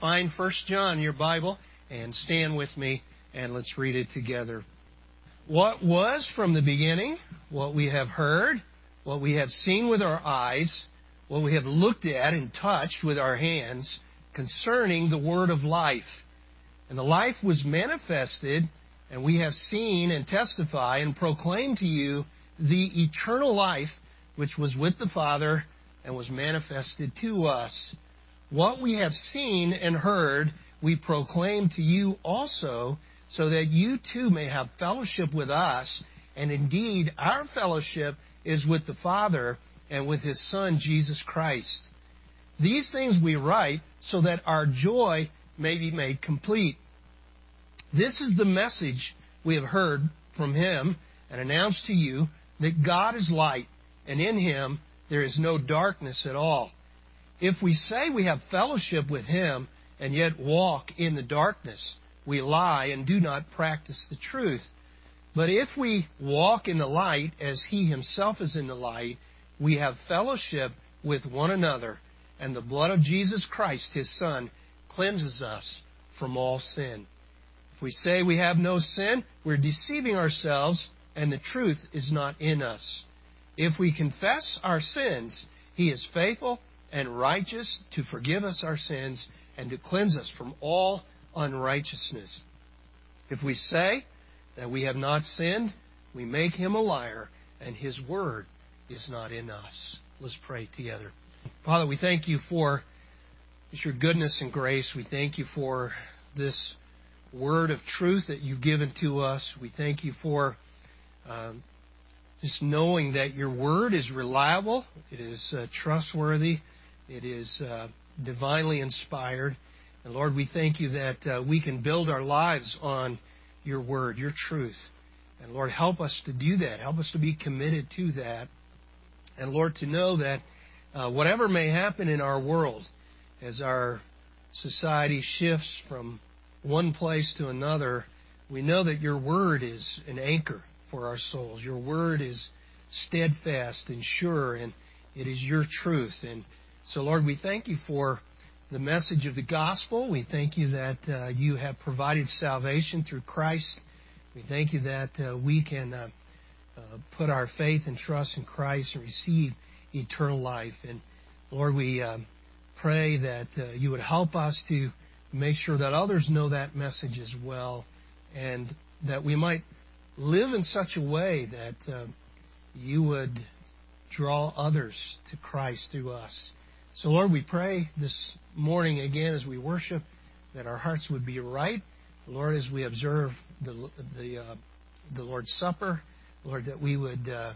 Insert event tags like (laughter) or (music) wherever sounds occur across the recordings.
Find 1 John your Bible and stand with me and let's read it together. What was from the beginning, what we have heard, what we have seen with our eyes, what we have looked at and touched with our hands concerning the word of life. And the life was manifested, and we have seen and testify and proclaim to you the eternal life which was with the Father and was manifested to us. What we have seen and heard, we proclaim to you also, so that you too may have fellowship with us. And indeed, our fellowship is with the Father and with His Son, Jesus Christ. These things we write so that our joy may be made complete. This is the message we have heard from Him and announced to you that God is light, and in Him there is no darkness at all. If we say we have fellowship with Him and yet walk in the darkness, we lie and do not practice the truth. But if we walk in the light as He Himself is in the light, we have fellowship with one another, and the blood of Jesus Christ, His Son, cleanses us from all sin. If we say we have no sin, we're deceiving ourselves, and the truth is not in us. If we confess our sins, He is faithful and righteous to forgive us our sins and to cleanse us from all unrighteousness. If we say that we have not sinned, we make him a liar, and his word is not in us. Let's pray together. Father, we thank you for your goodness and grace. We thank you for this word of truth that you've given to us. We thank you for um, just knowing that your word is reliable, it is uh, trustworthy, it is uh, divinely inspired. And Lord, we thank you that uh, we can build our lives on your word, your truth. And Lord, help us to do that. Help us to be committed to that. And Lord, to know that uh, whatever may happen in our world, as our society shifts from one place to another, we know that your word is an anchor for our souls. Your word is steadfast and sure, and it is your truth. And Lord, we thank you for the message of the gospel. We thank you that uh, you have provided salvation through Christ. We thank you that uh, we can uh, put our faith and trust in Christ and receive eternal life. And Lord, we pray that you would help us to make sure that others know that message as well, and that we might live in such a way that you would draw others to Christ through us. So, Lord, we pray this morning again as we worship that our hearts would be right. Lord, as we observe the, the, uh, Lord's Supper, Lord, that we would uh,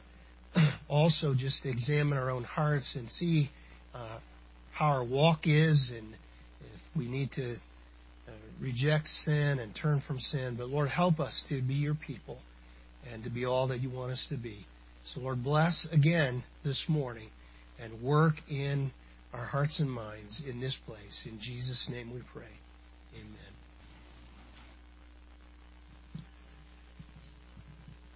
(clears throat) also just examine our own hearts and see uh, how our walk is and if we need to reject sin and turn from sin. But, Lord, help us to be your people and to be all that you want us to be. So, Lord, bless again this morning and work in our hearts and minds in this place. In Jesus' name we pray. Amen.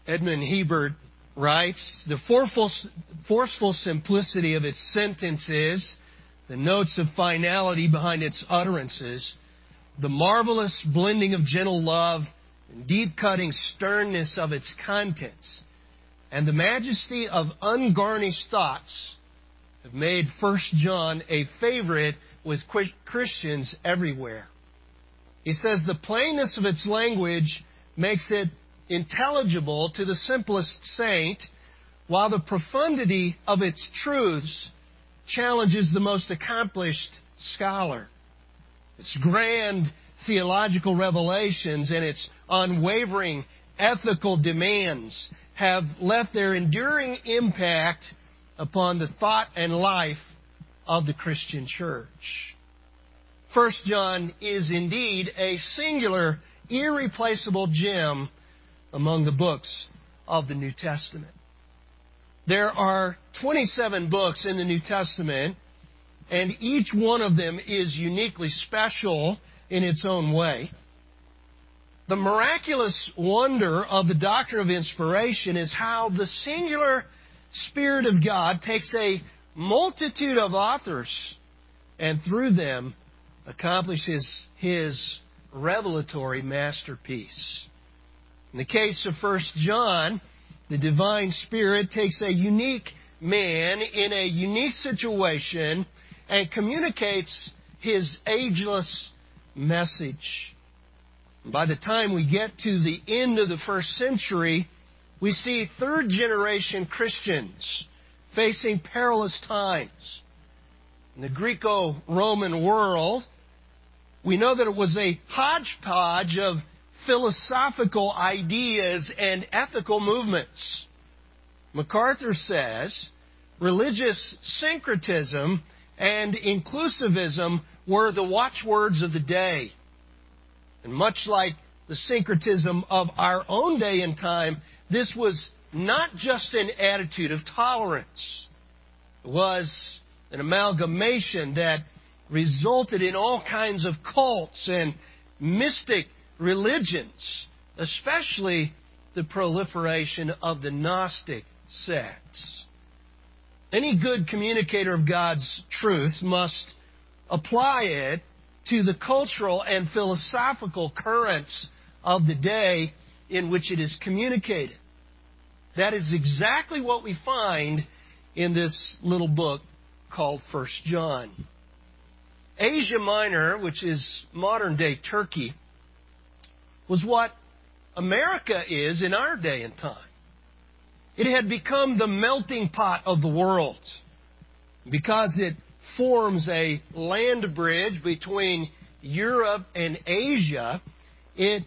Edmond Hiebert writes The forceful, forceful simplicity of its sentences, the notes of finality behind its utterances, the marvelous blending of gentle love and deep cutting sternness of its contents, and the majesty of ungarnished thoughts have made 1 John a favorite with Christians everywhere. He says the plainness of its language makes it intelligible to the simplest saint, while the profundity of its truths challenges the most accomplished scholar. Its grand theological revelations and its unwavering ethical demands have left their enduring impact upon the thought and life of the Christian church. First John is indeed a singular, irreplaceable gem among the books of the New Testament. There are 27 books in the New Testament, and each one of them is uniquely special in its own way. The miraculous wonder of the doctrine of inspiration is how the singular Spirit of God takes a multitude of authors and through them accomplishes his revelatory masterpiece. In the case of 1 John, the divine spirit takes a unique man in a unique situation and communicates his ageless message. By the time we get to the end of the first century, we see third generation Christians facing perilous times. In the Greco Roman world, we know that it was a hodgepodge of philosophical ideas and ethical movements. MacArthur says religious syncretism and inclusivism were the watchwords of the day. And much like the syncretism of our own day and time, this was not just an attitude of tolerance. It was an amalgamation that resulted in all kinds of cults and mystic religions, especially the proliferation of the Gnostic sects. Any good communicator of God's truth must apply it to the cultural and philosophical currents of the day in which it is communicated. That is exactly what we find in this little book called First John. Asia Minor, which is modern day Turkey, was what America is in our day and time. It had become the melting pot of the world because it forms a land bridge between Europe and Asia. It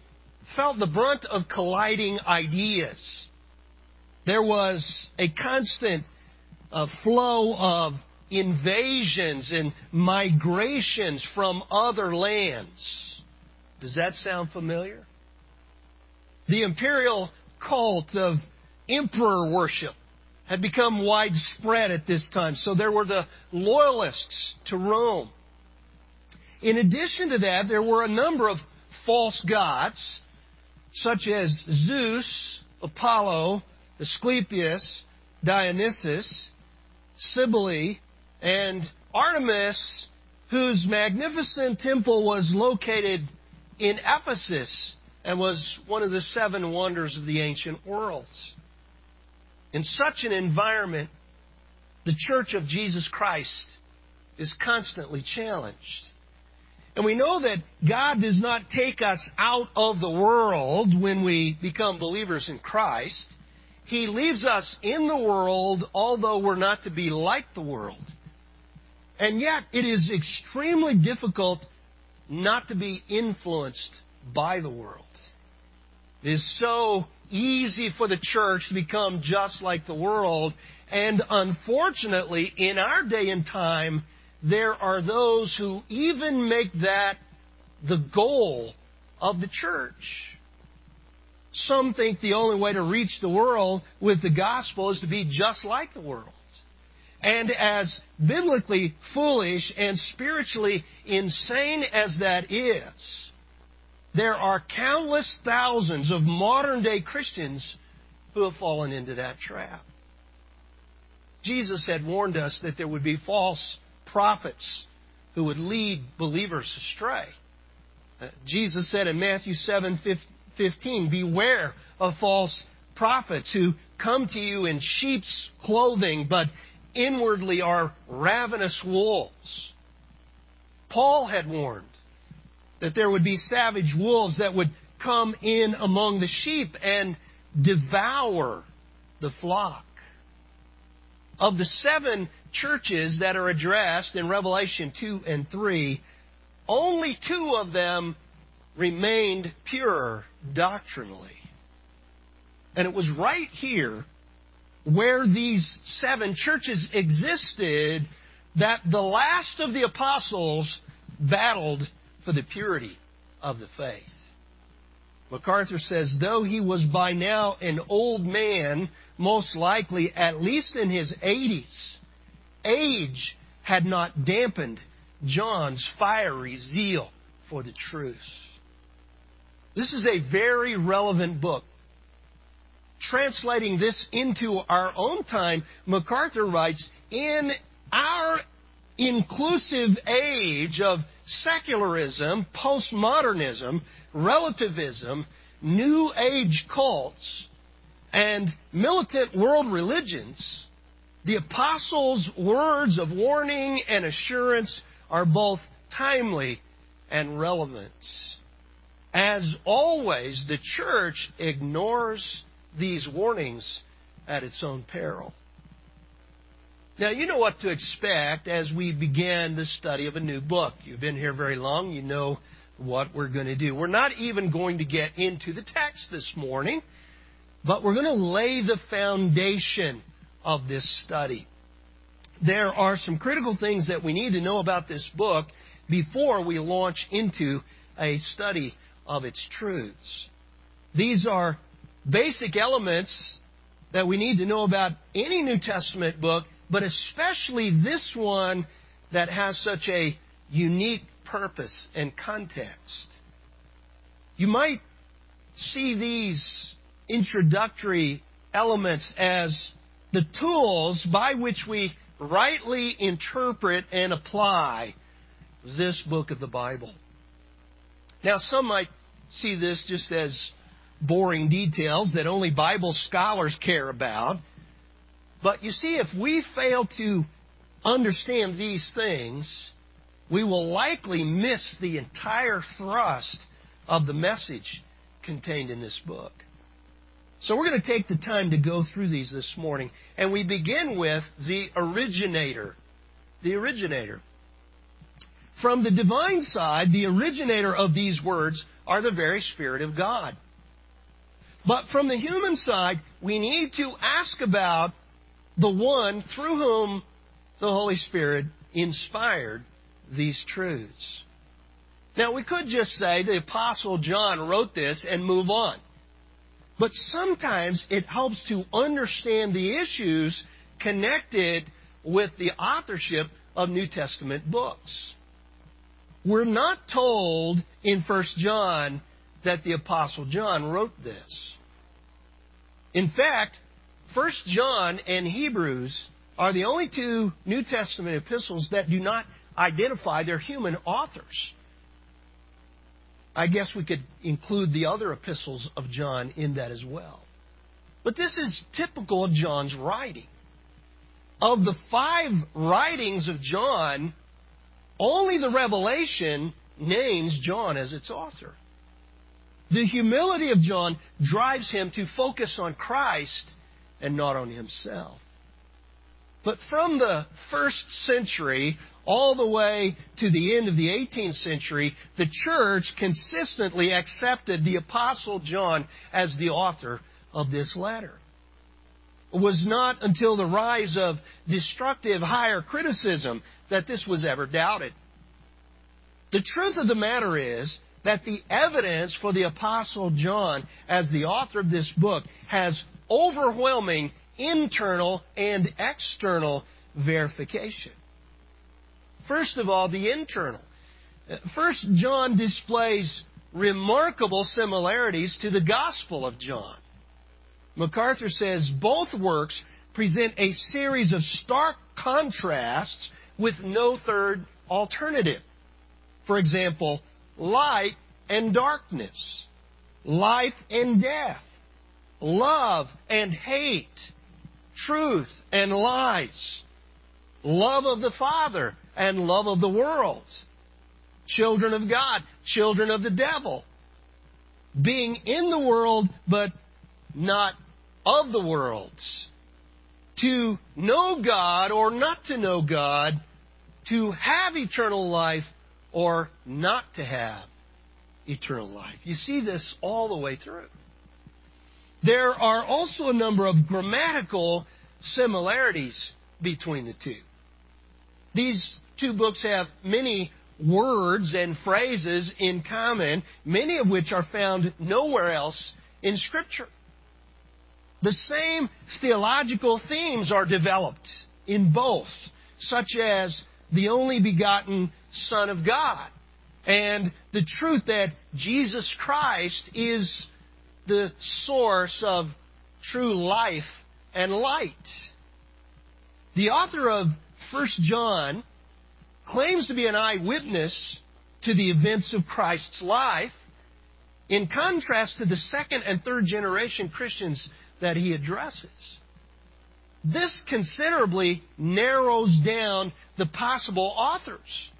felt the brunt of colliding ideas. There was a constant uh, flow of invasions and migrations from other lands. Does that sound familiar? The imperial cult of emperor worship had become widespread at this time. So there were the loyalists to Rome. In addition to that, there were a number of false gods, such as Zeus, Apollo, Asclepius, Dionysus, Cybele, and Artemis, whose magnificent temple was located in Ephesus and was one of the seven wonders of the ancient world. In such an environment, the Church of Jesus Christ is constantly challenged. And we know that God does not take us out of the world when we become believers in Christ. He leaves us in the world, although we're not to be like the world. And yet, it is extremely difficult not to be influenced by the world. It is so easy for the church to become just like the world. And unfortunately, in our day and time, there are those who even make that the goal of the church. Some think the only way to reach the world with the gospel is to be just like the world. And as biblically foolish and spiritually insane as that is, there are countless thousands of modern day Christians who have fallen into that trap. Jesus had warned us that there would be false prophets who would lead believers astray. Uh, Jesus said in Matthew 7 15, Beware of false prophets who come to you in sheep's clothing, but inwardly are ravenous wolves. Paul had warned that there would be savage wolves that would come in among the sheep and devour the flock. Of the seven churches that are addressed in Revelation 2 and 3, only two of them remained pure doctrinally. And it was right here where these seven churches existed that the last of the apostles battled for the purity of the faith. MacArthur says, though he was by now an old man, most likely at least in his 80s, age had not dampened John's fiery zeal for the truth. This is a very relevant book. Translating this into our own time, MacArthur writes, In our inclusive age of secularism, postmodernism, relativism, New Age cults, and militant world religions, the apostles' words of warning and assurance are both timely and relevant. As always, the church ignores these warnings at its own peril. Now, you know what to expect as we begin the study of a new book. You've been here very long, you know what we're going to do. We're not even going to get into the text this morning, but we're going to lay the foundation of this study. There are some critical things that we need to know about this book before we launch into a study of its truths. These are basic elements that we need to know about any New Testament book, but especially this one that has such a unique purpose and context. You might see these introductory elements as the tools by which we rightly interpret and apply this book of the Bible. Now, some might see this just as boring details that only Bible scholars care about. But you see, if we fail to understand these things, we will likely miss the entire thrust of the message contained in this book. So we're going to take the time to go through these this morning. And we begin with the originator. The originator. From the divine side, the originator of these words are the very Spirit of God. But from the human side, we need to ask about the one through whom the Holy Spirit inspired these truths. Now, we could just say the Apostle John wrote this and move on. But sometimes it helps to understand the issues connected with the authorship of New Testament books. We're not told in 1 John that the Apostle John wrote this. In fact, 1 John and Hebrews are the only two New Testament epistles that do not identify their human authors. I guess we could include the other epistles of John in that as well. But this is typical of John's writing. Of the five writings of John, only the Revelation names John as its author. The humility of John drives him to focus on Christ and not on himself. But from the first century all the way to the end of the 18th century, the church consistently accepted the Apostle John as the author of this letter. It was not until the rise of destructive higher criticism that this was ever doubted. The truth of the matter is that the evidence for the Apostle John as the author of this book has overwhelming internal and external verification. First of all, the internal. First John displays remarkable similarities to the Gospel of John. MacArthur says both works present a series of stark contrasts with no third alternative. For example, light and darkness, life and death, love and hate, truth and lies, love of the Father and love of the world, children of God, children of the devil, being in the world but not of the world, to know God or not to know God, to have eternal life or not to have eternal life. You see this all the way through. There are also a number of grammatical similarities between the two. These two books have many words and phrases in common, many of which are found nowhere else in Scripture. The same theological themes are developed in both, such as the only begotten Son of God and the truth that Jesus Christ is the source of true life and light. The author of 1 John claims to be an eyewitness to the events of Christ's life, in contrast to the second and third generation Christians that he addresses. This considerably narrows down the possible authors.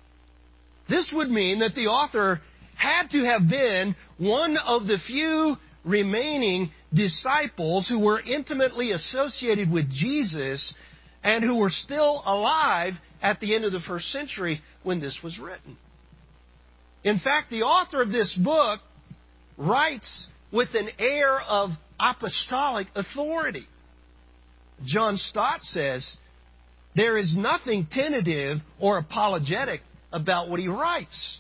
This would mean that the author had to have been one of the few remaining disciples who were intimately associated with Jesus and who were still alive at the end of the first century when this was written. In fact, the author of this book writes with an air of apostolic authority. John Stott says, There is nothing tentative or apologetic about what he writes.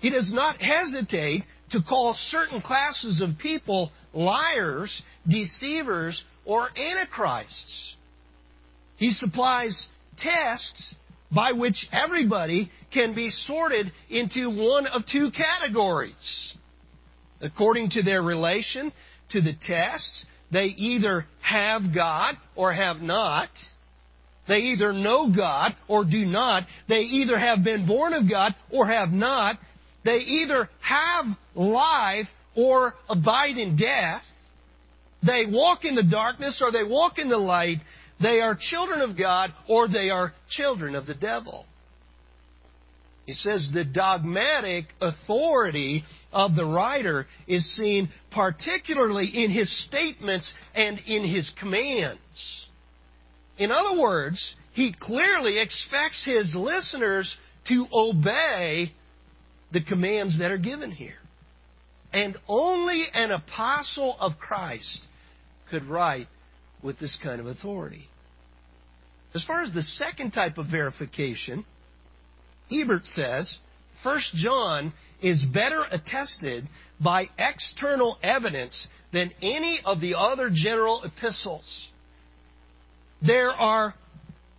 He does not hesitate to call certain classes of people liars, deceivers, or antichrists. He supplies tests by which everybody can be sorted into one of two categories. According to their relation to the tests, they either have God or have not. They either know God or do not. They either have been born of God or have not. They either have life or abide in death. They walk in the darkness or they walk in the light. They are children of God or they are children of the devil. He says the dogmatic authority of the writer is seen particularly in his statements and in his commands. In other words, he clearly expects his listeners to obey the commands that are given here. And only an apostle of Christ could write with this kind of authority. As far as the second type of verification, Hiebert says, First John is better attested by external evidence than any of the other general epistles. There are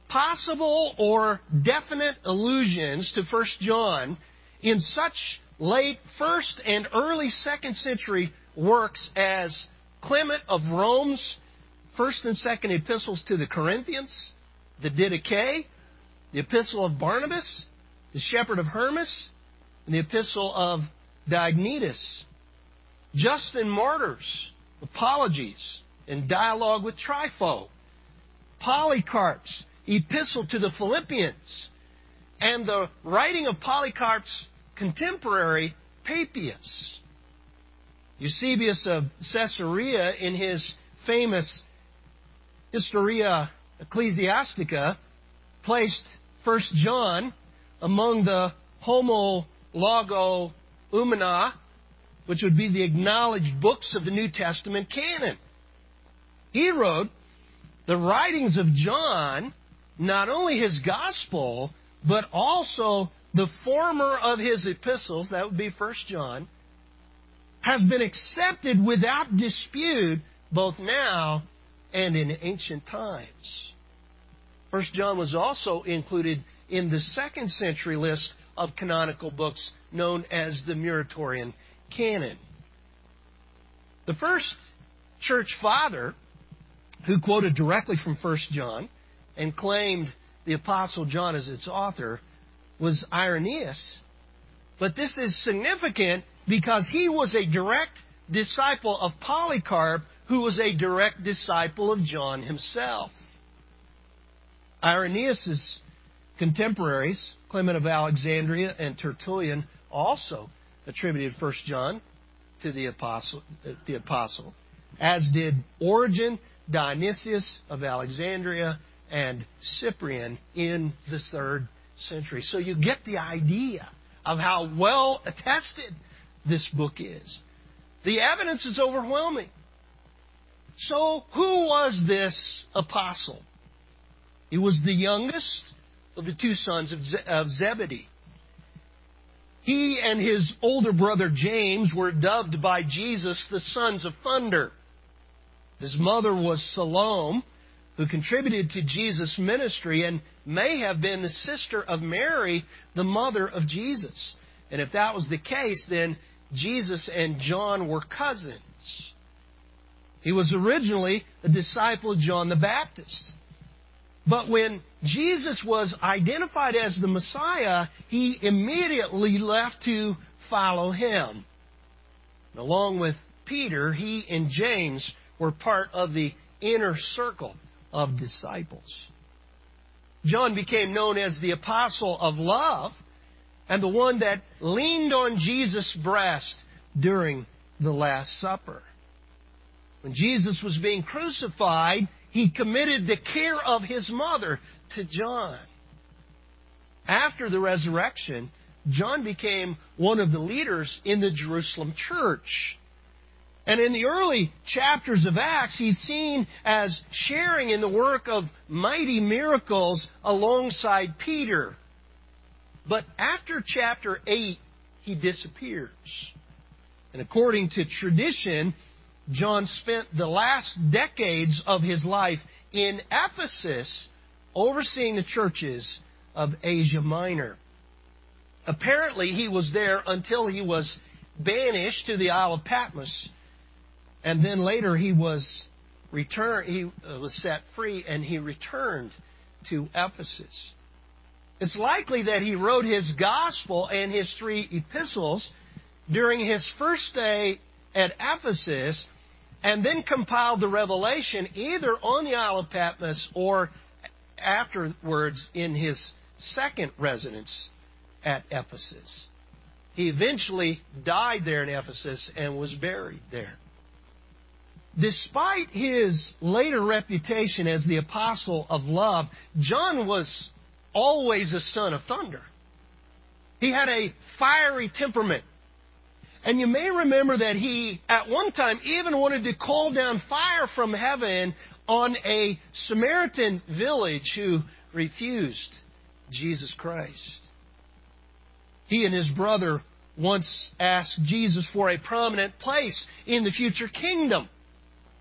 possible or definite allusions to First John in such late first and early second century works as Clement of Rome's first and second epistles to the Corinthians, the Didache, the Epistle of Barnabas, the Shepherd of Hermas, and the Epistle of Diognetus. Justin Martyr's Apologies and Dialogue with Trypho, Polycarp's Epistle to the Philippians, and the writing of Polycarp's contemporary Papias. Eusebius of Caesarea, in his famous Historia Ecclesiastica, placed 1 John among the Homo Logo Umana, which would be the acknowledged books of the New Testament canon. He wrote the writings of John, not only his gospel, but also the former of his epistles, that would be 1 John, has been accepted without dispute both now and in ancient times. First John was also included in the second century list of canonical books known as the Muratorian Canon. The first church father who quoted directly from 1 John and claimed the Apostle John as its author was Irenaeus. But this is significant because he was a direct disciple of Polycarp, who was a direct disciple of John himself. Irenaeus' contemporaries, Clement of Alexandria and Tertullian, also attributed 1 John to the apostle, the apostle, as did Origen, Dionysius of Alexandria, and Cyprian in the third century. So you get the idea of how well attested this book is. The evidence is overwhelming. So, who was this apostle? He was the youngest of the two sons of, Ze- of Zebedee. He and his older brother James were dubbed by Jesus the sons of thunder. His mother was Salome, who contributed to Jesus' ministry and may have been the sister of Mary, the mother of Jesus. And if that was the case, then Jesus and John were cousins. He was originally a disciple of John the Baptist. But when Jesus was identified as the Messiah, he immediately left to follow him. Along with Peter, he and James were part of the inner circle of disciples. John became known as the apostle of love and the one that leaned on Jesus' breast during the Last Supper. When Jesus was being crucified, he committed the care of his mother to John. After the resurrection, John became one of the leaders in the Jerusalem church. And in the early chapters of Acts, he's seen as sharing in the work of mighty miracles alongside Peter. But after chapter 8, he disappears. And according to tradition, John spent the last decades of his life in Ephesus overseeing the churches of Asia Minor. Apparently, he was there until he was banished to the Isle of Patmos, and then later he was returned. He uh, was set free, and he returned to Ephesus. It's likely that he wrote his gospel and his three epistles during his first stay at Ephesus and then compiled the revelation either on the Isle of Patmos or afterwards in his second residence at Ephesus. He eventually died there in Ephesus and was buried there. Despite his later reputation as the apostle of love, John was always a son of thunder. He had a fiery temperament. And you may remember that he, at one time, even wanted to call down fire from heaven on a Samaritan village who refused Jesus Christ. He and his brother once asked Jesus for a prominent place in the future kingdom,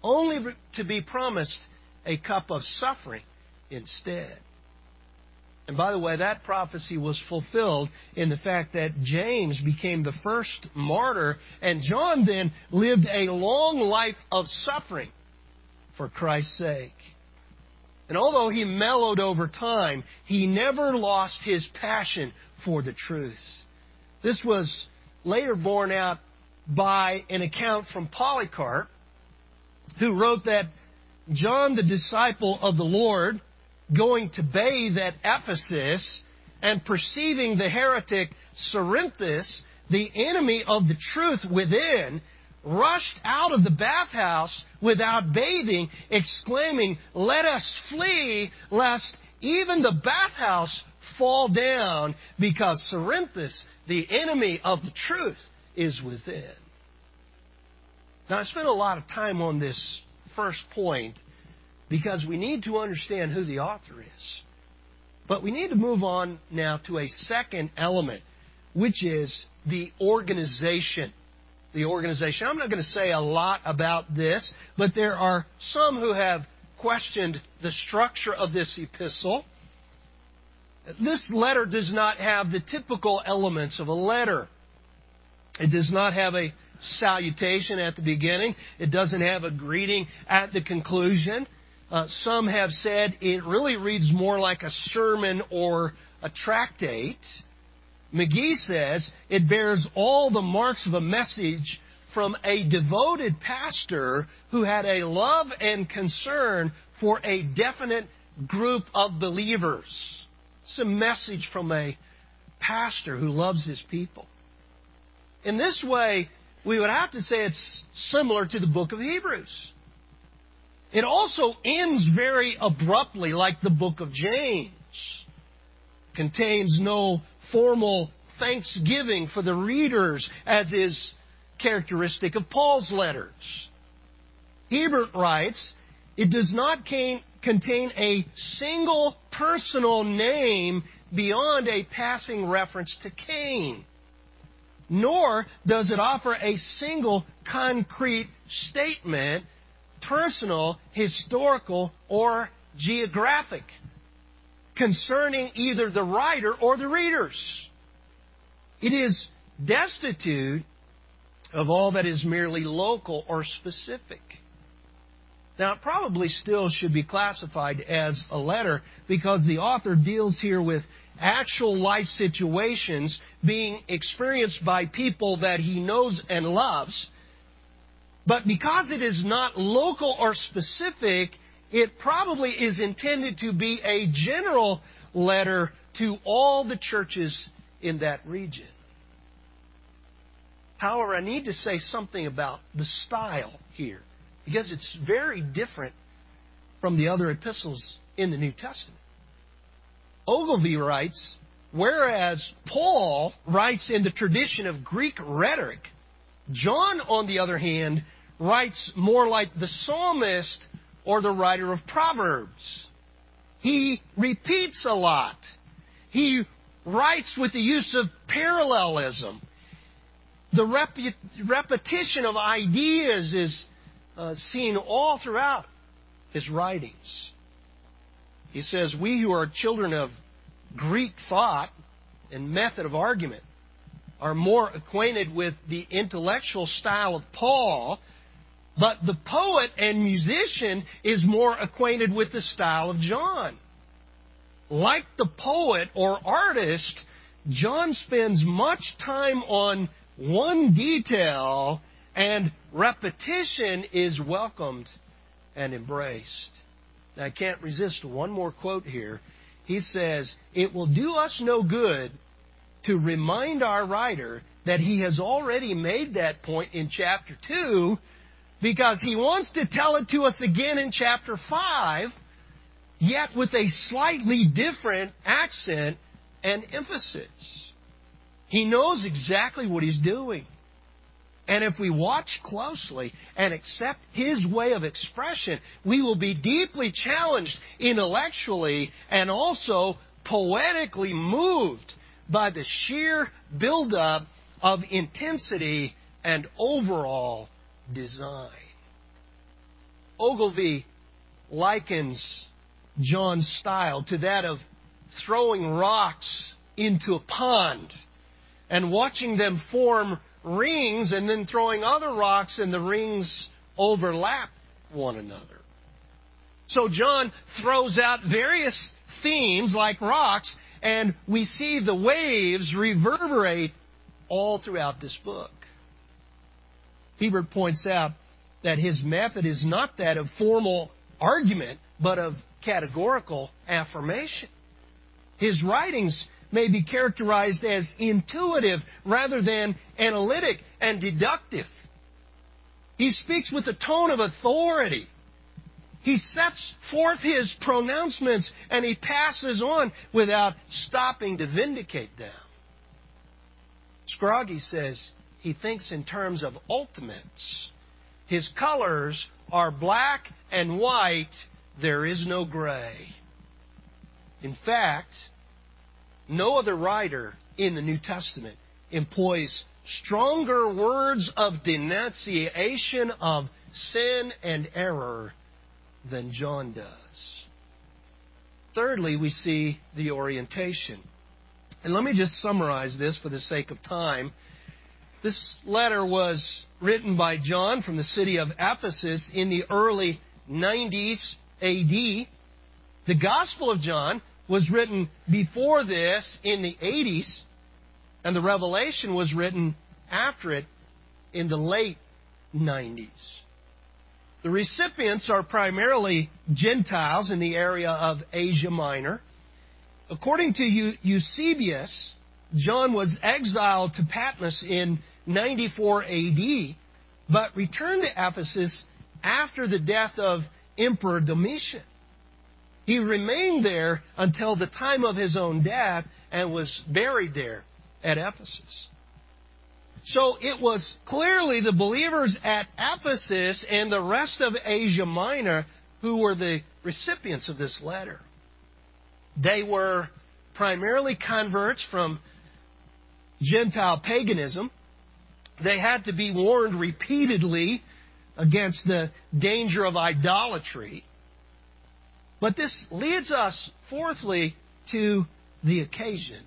only to be promised a cup of suffering instead. And by the way, that prophecy was fulfilled in the fact that James became the first martyr, and John then lived a long life of suffering for Christ's sake. And although he mellowed over time, he never lost his passion for the truth. This was later borne out by an account from Polycarp, who wrote that John, the disciple of the Lord, going to bathe at Ephesus and perceiving the heretic Cerinthus, the enemy of the truth within, rushed out of the bathhouse without bathing, exclaiming, Let us flee, lest even the bathhouse fall down, because Cerinthus, the enemy of the truth, is within. Now, I spent a lot of time on this first point because we need to understand who the author is. But we need to move on now to a second element, which is the organization. The organization. I'm not going to say a lot about this, but there are some who have questioned the structure of this epistle. This letter does not have the typical elements of a letter. It does not have a salutation at the beginning. It doesn't have a greeting at the conclusion. Uh, some have said it really reads more like a sermon or a tractate. McGee says it bears all the marks of a message from a devoted pastor who had a love and concern for a definite group of believers. It's a message from a pastor who loves his people. In this way, we would have to say it's similar to the book of Hebrews. It also ends very abruptly, like the book of James. Contains no formal thanksgiving for the readers, as is characteristic of Paul's letters. Hiebert writes, it does not contain a single personal name beyond a passing reference to Cain, nor does it offer a single concrete statement personal, historical, or geographic concerning either the writer or the readers. It is destitute of all that is merely local or specific. Now, it probably still should be classified as a letter because the author deals here with actual life situations being experienced by people that he knows and loves. But because it is not local or specific, it probably is intended to be a general letter to all the churches in that region. However, I need to say something about the style here because it's very different from the other epistles in the New Testament. Ogilvie writes, whereas Paul writes in the tradition of Greek rhetoric, John, on the other hand, writes more like the psalmist or the writer of Proverbs. He repeats a lot. He writes with the use of parallelism. The rep- repetition of ideas is uh, seen all throughout his writings. He says, We who are children of Greek thought and method of argument are more acquainted with the intellectual style of Paul, but the poet and musician is more acquainted with the style of John. Like the poet or artist, John spends much time on one detail and repetition is welcomed and embraced. Now, I can't resist one more quote here. He says, It will do us no good to remind our writer that he has already made that point in chapter 2 because he wants to tell it to us again in chapter 5, yet with a slightly different accent and emphasis. He knows exactly what he's doing. And if we watch closely and accept his way of expression, we will be deeply challenged intellectually and also poetically moved by the sheer buildup of intensity and overall design. Ogilvie likens John's style to that of throwing rocks into a pond and watching them form rings and then throwing other rocks and the rings overlap one another. So John throws out various themes like rocks and we see the waves reverberate all throughout this book. Hiebert points out that his method is not that of formal argument, but of categorical affirmation. His writings may be characterized as intuitive rather than analytic and deductive. He speaks with a tone of authority. He sets forth his pronouncements and he passes on without stopping to vindicate them. Scroggie says he thinks in terms of ultimates. His colors are black and white, there is no gray. In fact, no other writer in the New Testament employs stronger words of denunciation of sin and error than John does. Thirdly, we see the orientation. And let me just summarize this for the sake of time. This letter was written by John from the city of Ephesus in the early 90s AD. The Gospel of John was written before this in the 80s, and the Revelation was written after it in the late 90s. The recipients are primarily Gentiles in the area of Asia Minor. According to Eusebius, John was exiled to Patmos in 94 AD, but returned to Ephesus after the death of Emperor Domitian. He remained there until the time of his own death and was buried there at Ephesus. So it was clearly the believers at Ephesus and the rest of Asia Minor who were the recipients of this letter. They were primarily converts from Gentile paganism. They had to be warned repeatedly against the danger of idolatry. But this leads us, fourthly, to the occasion.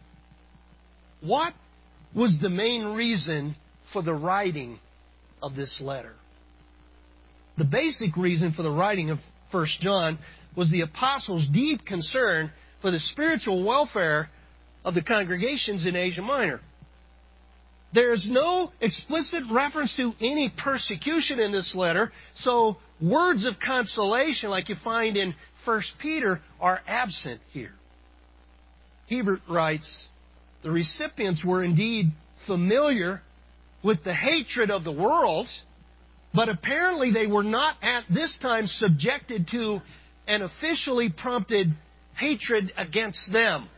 What was the main reason for the writing of this letter? The basic reason for the writing of 1 John was the apostles' deep concern for the spiritual welfare of the congregations in Asia Minor. There is no explicit reference to any persecution in this letter, so words of consolation, like you find in 1 Peter, are absent here. Hiebert writes The recipients were indeed familiar with the hatred of the world, but apparently they were not at this time subjected to an officially prompted hatred against them.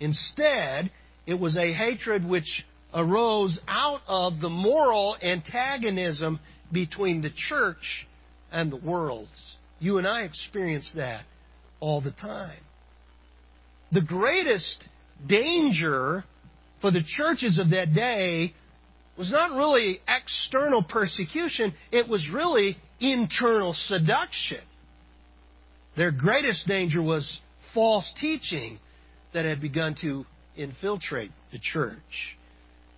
Instead, it was a hatred which arose out of the moral antagonism between the church and the world. You and I experience that all the time. The greatest danger for the churches of that day was not really external persecution, it was really internal seduction. Their greatest danger was false teaching that had begun to infiltrate the church.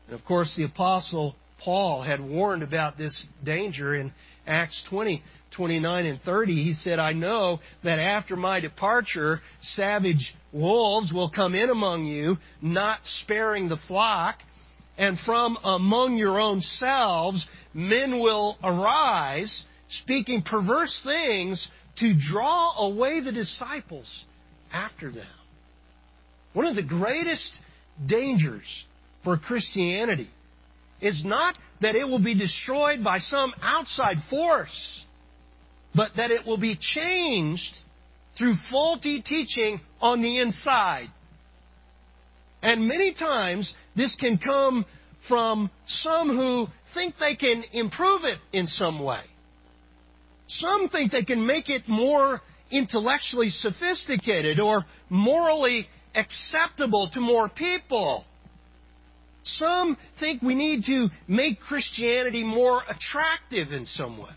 And of course, the Apostle Paul had warned about this danger in Acts 20, 29 and 30. He said, I know that after my departure, savage wolves will come in among you, not sparing the flock. And from among your own selves, men will arise, speaking perverse things to draw away the disciples after them. One of the greatest dangers for Christianity is not that it will be destroyed by some outside force, but that it will be changed through faulty teaching on the inside. And many times this can come from some who think they can improve it in some way. Some think they can make it more intellectually sophisticated or morally acceptable to more people. Some think we need to make Christianity more attractive in some way.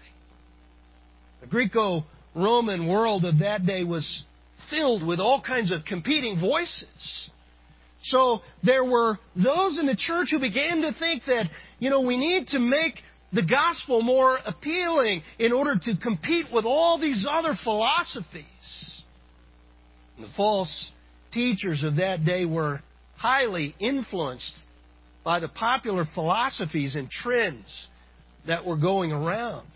The Greco Roman world of that day was filled with all kinds of competing voices. So there were those in the church who began to think that, you know, we need to make the gospel more appealing in order to compete with all these other philosophies. And the false teachers of that day were highly influenced by the popular philosophies and trends that were going around.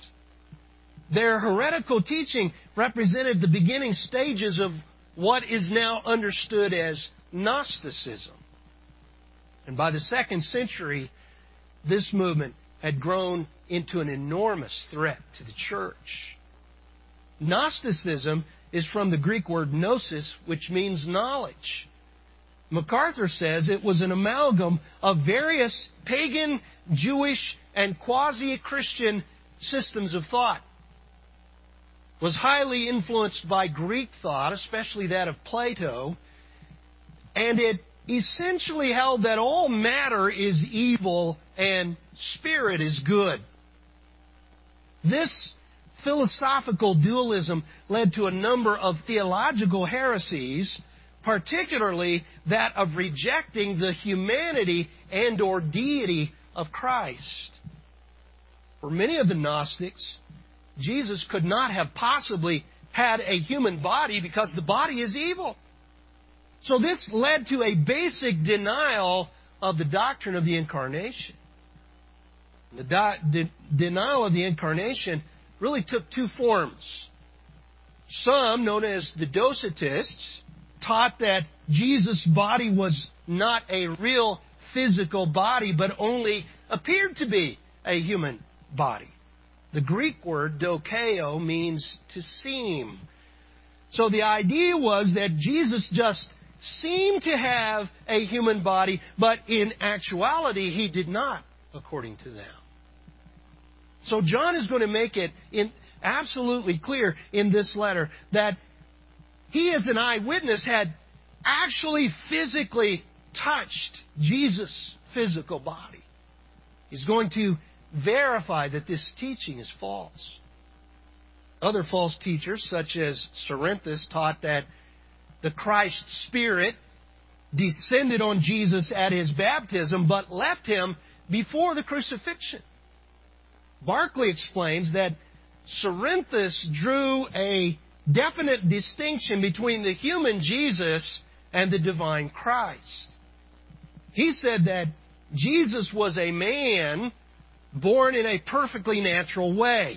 Their heretical teaching represented the beginning stages of what is now understood as Gnosticism. And by the second century, this movement had grown into an enormous threat to the church. Gnosticism is from the Greek word gnosis, which means knowledge. MacArthur says it was an amalgam of various pagan, Jewish, and quasi Christian systems of thought. Was highly influenced by Greek thought, especially that of Plato, and it essentially held that all matter is evil and spirit is good. This philosophical dualism led to a number of theological heresies particularly that of rejecting the humanity and or deity of Christ. For many of the Gnostics, Jesus could not have possibly had a human body because the body is evil. So this led to a basic denial of the doctrine of the incarnation. The de- denial of the incarnation really took two forms. Some, known as the Docetists, taught that Jesus' body was not a real physical body, but only appeared to be a human body. The Greek word dokeo means to seem. So the idea was that Jesus just seemed to have a human body, but in actuality he did not, according to them. So John is going to make it absolutely clear in this letter that he, as an eyewitness, had actually physically touched Jesus' physical body. He's going to verify that this teaching is false. Other false teachers, such as Cerinthus, taught that the Christ Spirit descended on Jesus at his baptism, but left him before the crucifixion. Barclay explains that Cerinthus drew a definite distinction between the human Jesus and the divine Christ. He said that Jesus was a man born in a perfectly natural way.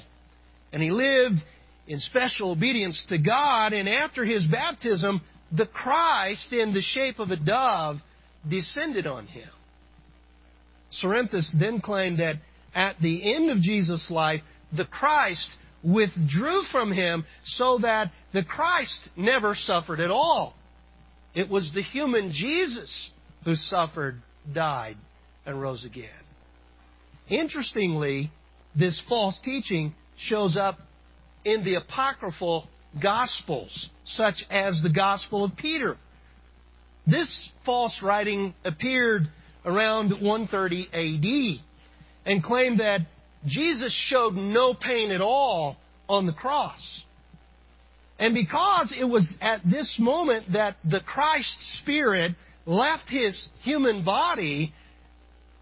And he lived in special obedience to God, and after his baptism, the Christ, in the shape of a dove, descended on him. Cerinthus then claimed that at the end of Jesus' life, the Christ withdrew from him so that the Christ never suffered at all. It was the human Jesus who suffered, died, and rose again. Interestingly, this false teaching shows up in the apocryphal Gospels, such as the Gospel of Peter. This false writing appeared around 130 AD and claimed that Jesus showed no pain at all on the cross. And because it was at this moment that the Christ Spirit left his human body,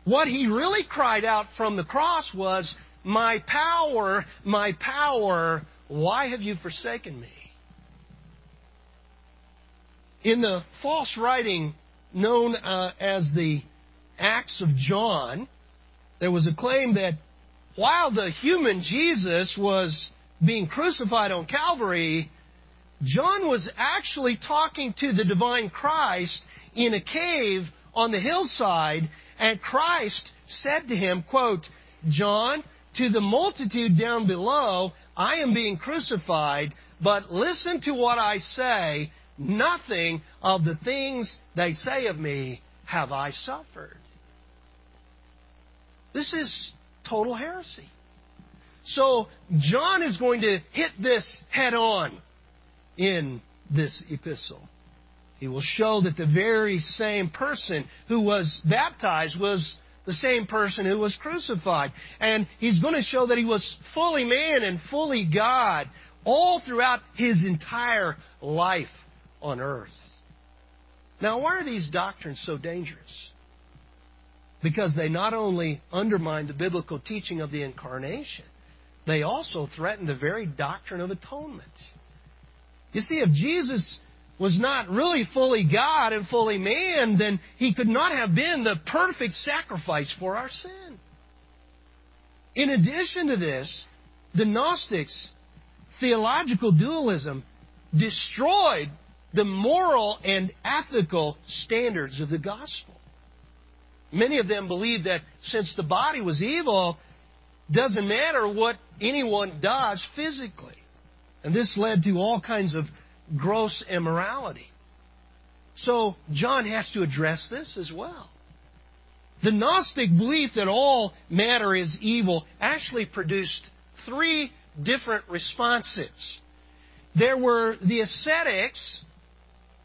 what he really cried out from the cross was, My power, my power, why have you forsaken me? In the false writing known uh, as the Acts of John, there was a claim that while the human Jesus was being crucified on Calvary, John was actually talking to the divine Christ in a cave on the hillside, and Christ said to him, quote, John, to the multitude down below, I am being crucified, but listen to what I say. Nothing of the things they say of me have I suffered. This is total heresy. So, John is going to hit this head on in this epistle. He will show that the very same person who was baptized was the same person who was crucified. And he's going to show that he was fully man and fully God all throughout his entire life on earth. Now, why are these doctrines so dangerous? Because they not only undermine the biblical teaching of the incarnation, they also threaten the very doctrine of atonement. You see, if Jesus was not really fully God and fully man, then he could not have been the perfect sacrifice for our sin. In addition to this, the Gnostics' theological dualism destroyed the moral and ethical standards of the gospel. Many of them believed that since the body was evil, doesn't matter what anyone does physically. And this led to all kinds of gross immorality. So John has to address this as well. The Gnostic belief that all matter is evil actually produced three different responses. There were the ascetics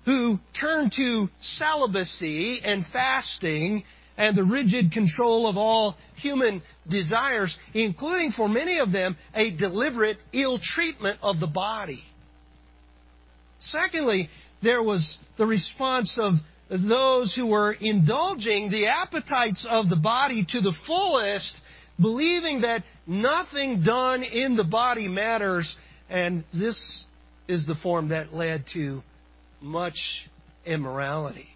who turned to celibacy and fasting and the rigid control of all human desires, including for many of them a deliberate ill treatment of the body. Secondly, there was the response of those who were indulging the appetites of the body to the fullest, believing that nothing done in the body matters, and this is the form that led to much immorality.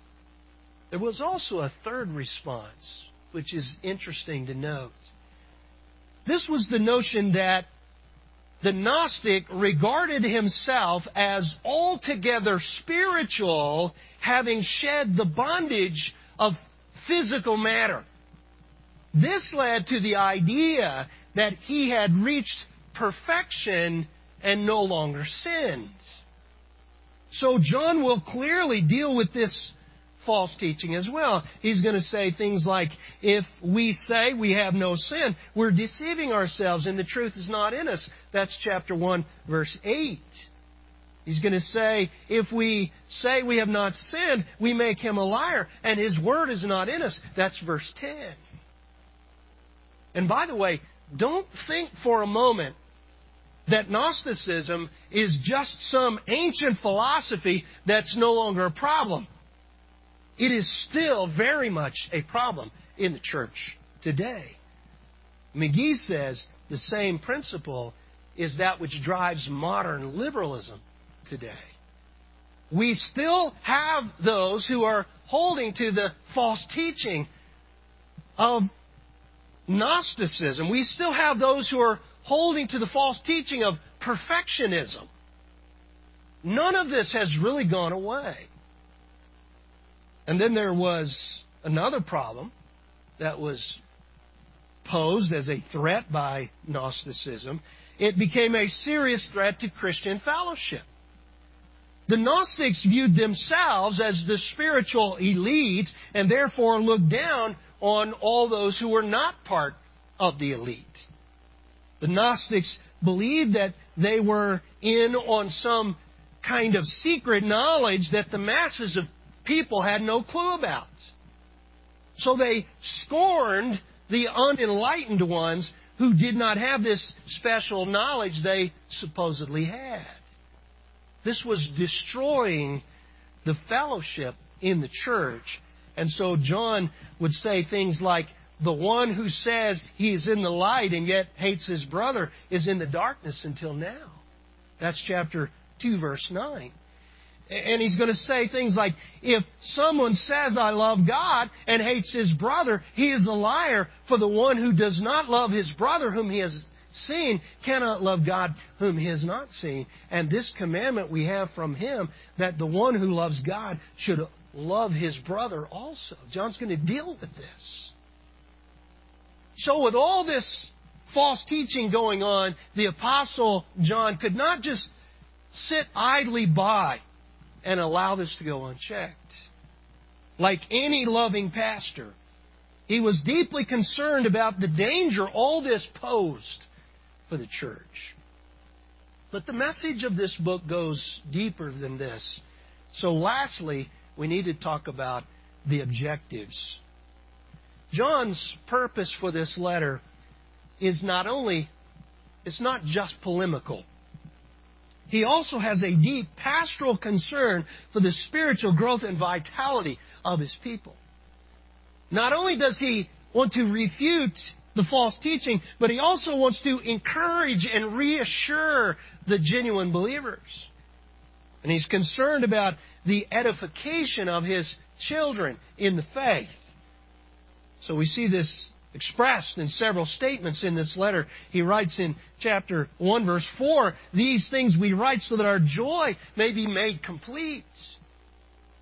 There was also a third response, which is interesting to note. This was the notion that the Gnostic regarded himself as altogether spiritual, having shed the bondage of physical matter. This led to the idea that he had reached perfection and no longer sinned. So John will clearly deal with this false teaching as well. He's going to say things like, if we say we have no sin, we're deceiving ourselves and the truth is not in us. That's chapter 1, verse 8. He's going to say, if we say we have not sinned, we make him a liar, and his word is not in us. That's verse 10. And by the way, don't think for a moment that Gnosticism is just some ancient philosophy that's no longer a problem. It is still very much a problem in the church today. McGee says the same principle is that which drives modern liberalism today. We still have those who are holding to the false teaching of Gnosticism. We still have those who are holding to the false teaching of perfectionism. None of this has really gone away. And then there was another problem that was posed as a threat by Gnosticism. It became a serious threat to Christian fellowship. The Gnostics viewed themselves as the spiritual elite and therefore looked down on all those who were not part of the elite. The Gnostics believed that they were in on some kind of secret knowledge that the masses of people had no clue about. So they scorned the unenlightened ones who did not have this special knowledge they supposedly had. This was destroying the fellowship in the church. And so John would say things like, the one who says he is in the light and yet hates his brother is in the darkness until now. That's chapter 2, verse 9. And he's going to say things like, if someone says, I love God and hates his brother, he is a liar. For the one who does not love his brother whom he has seen cannot love God whom he has not seen. And this commandment we have from him that the one who loves God should love his brother also. John's going to deal with this. So, with all this false teaching going on, the Apostle John could not just sit idly by and allow this to go unchecked. Like any loving pastor, he was deeply concerned about the danger all this posed for the church. But the message of this book goes deeper than this. So, lastly, we need to talk about the objectives. John's purpose for this letter is not only, it's not just polemical. He also has a deep pastoral concern for the spiritual growth and vitality of his people. Not only does he want to refute the false teaching, but he also wants to encourage and reassure the genuine believers. And he's concerned about the edification of his children in the faith. So we see this expressed in several statements in this letter. He writes in chapter 1, verse 4, These things we write so that our joy may be made complete.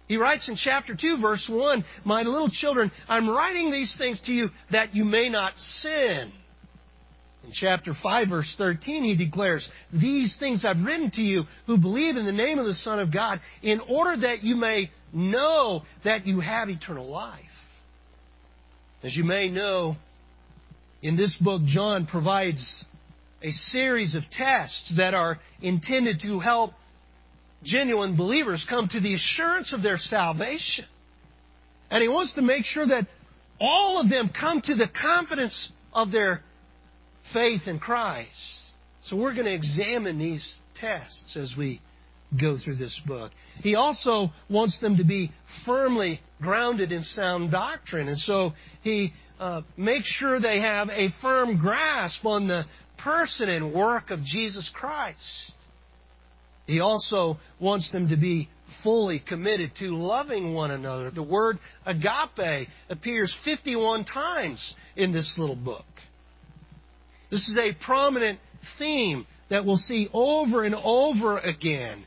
He writes in chapter 2, verse 1, My little children, I'm writing these things to you that you may not sin. In chapter 5, verse 13, he declares, These things I've written to you who believe in the name of the Son of God, in order that you may know that you have eternal life. As you may know, in this book, John provides a series of tests that are intended to help genuine believers come to the assurance of their salvation. And he wants to make sure that all of them come to the confidence of their faith in Christ. So we're going to examine these tests as we go through this book. He also wants them to be firmly grounded in sound doctrine. And so he uh, makes sure they have a firm grasp on the person and work of Jesus Christ. He also wants them to be fully committed to loving one another. The word agape appears 51 times in this little book. This is a prominent theme that we'll see over and over again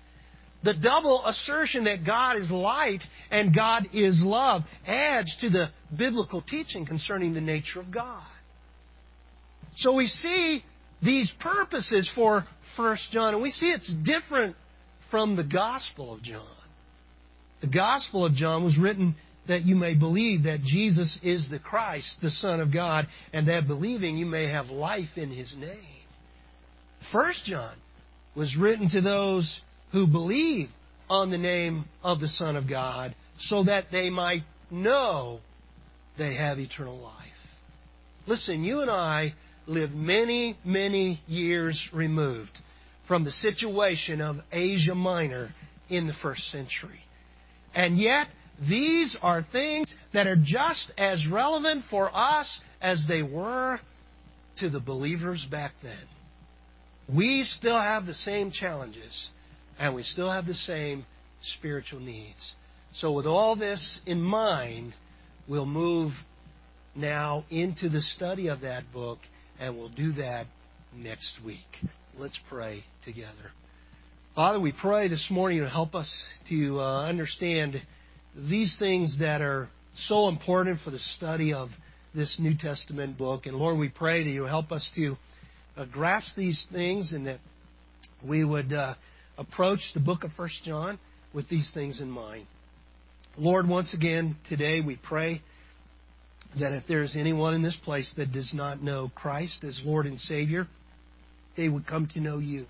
the double assertion that God is light and God is love adds to the biblical teaching concerning the nature of God. So we see these purposes for 1 John, and we see it's different from the Gospel of John. The Gospel of John was written that you may believe that Jesus is the Christ, the Son of God, and that believing you may have life in His name. 1 John was written to those who believe on the name of the Son of God so that they might know they have eternal life. Listen, you and I live many, many years removed from the situation of Asia Minor in the first century. And yet, these are things that are just as relevant for us as they were to the believers back then. we still have the same challenges and we still have the same spiritual needs. So, with all this in mind, we'll move now into the study of that book, and we'll do that next week. Let's pray together. Father, we pray this morning to help us to uh, understand these things that are so important for the study of this New Testament book. And Lord, we pray that you help us to uh, grasp these things and that we would uh, approach the book of First John with these things in mind. Lord, once again today we pray that if there's anyone in this place that does not know Christ as Lord and Savior, they would come to know you.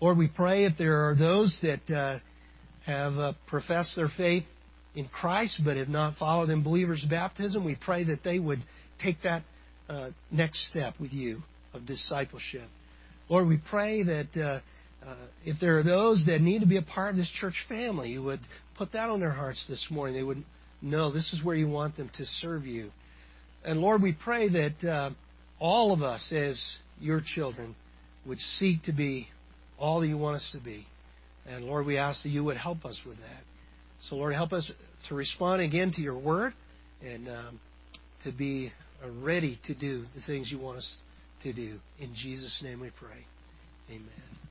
Lord, we pray if there are those that uh, have uh, professed their faith in Christ but have not followed in believers' baptism, we pray that they would take that uh, next step with you of discipleship. Lord, we pray that uh, if there are those that need to be a part of this church family, you would put that on their hearts this morning. They would know this is where you want them to serve you. And Lord, we pray that uh, all of us as your children would seek to be all that you want us to be. And Lord, we ask that you would help us with that. So, Lord, help us to respond again to your word and um, to be ready to do the things you want us to do. In Jesus' name we pray. Amen.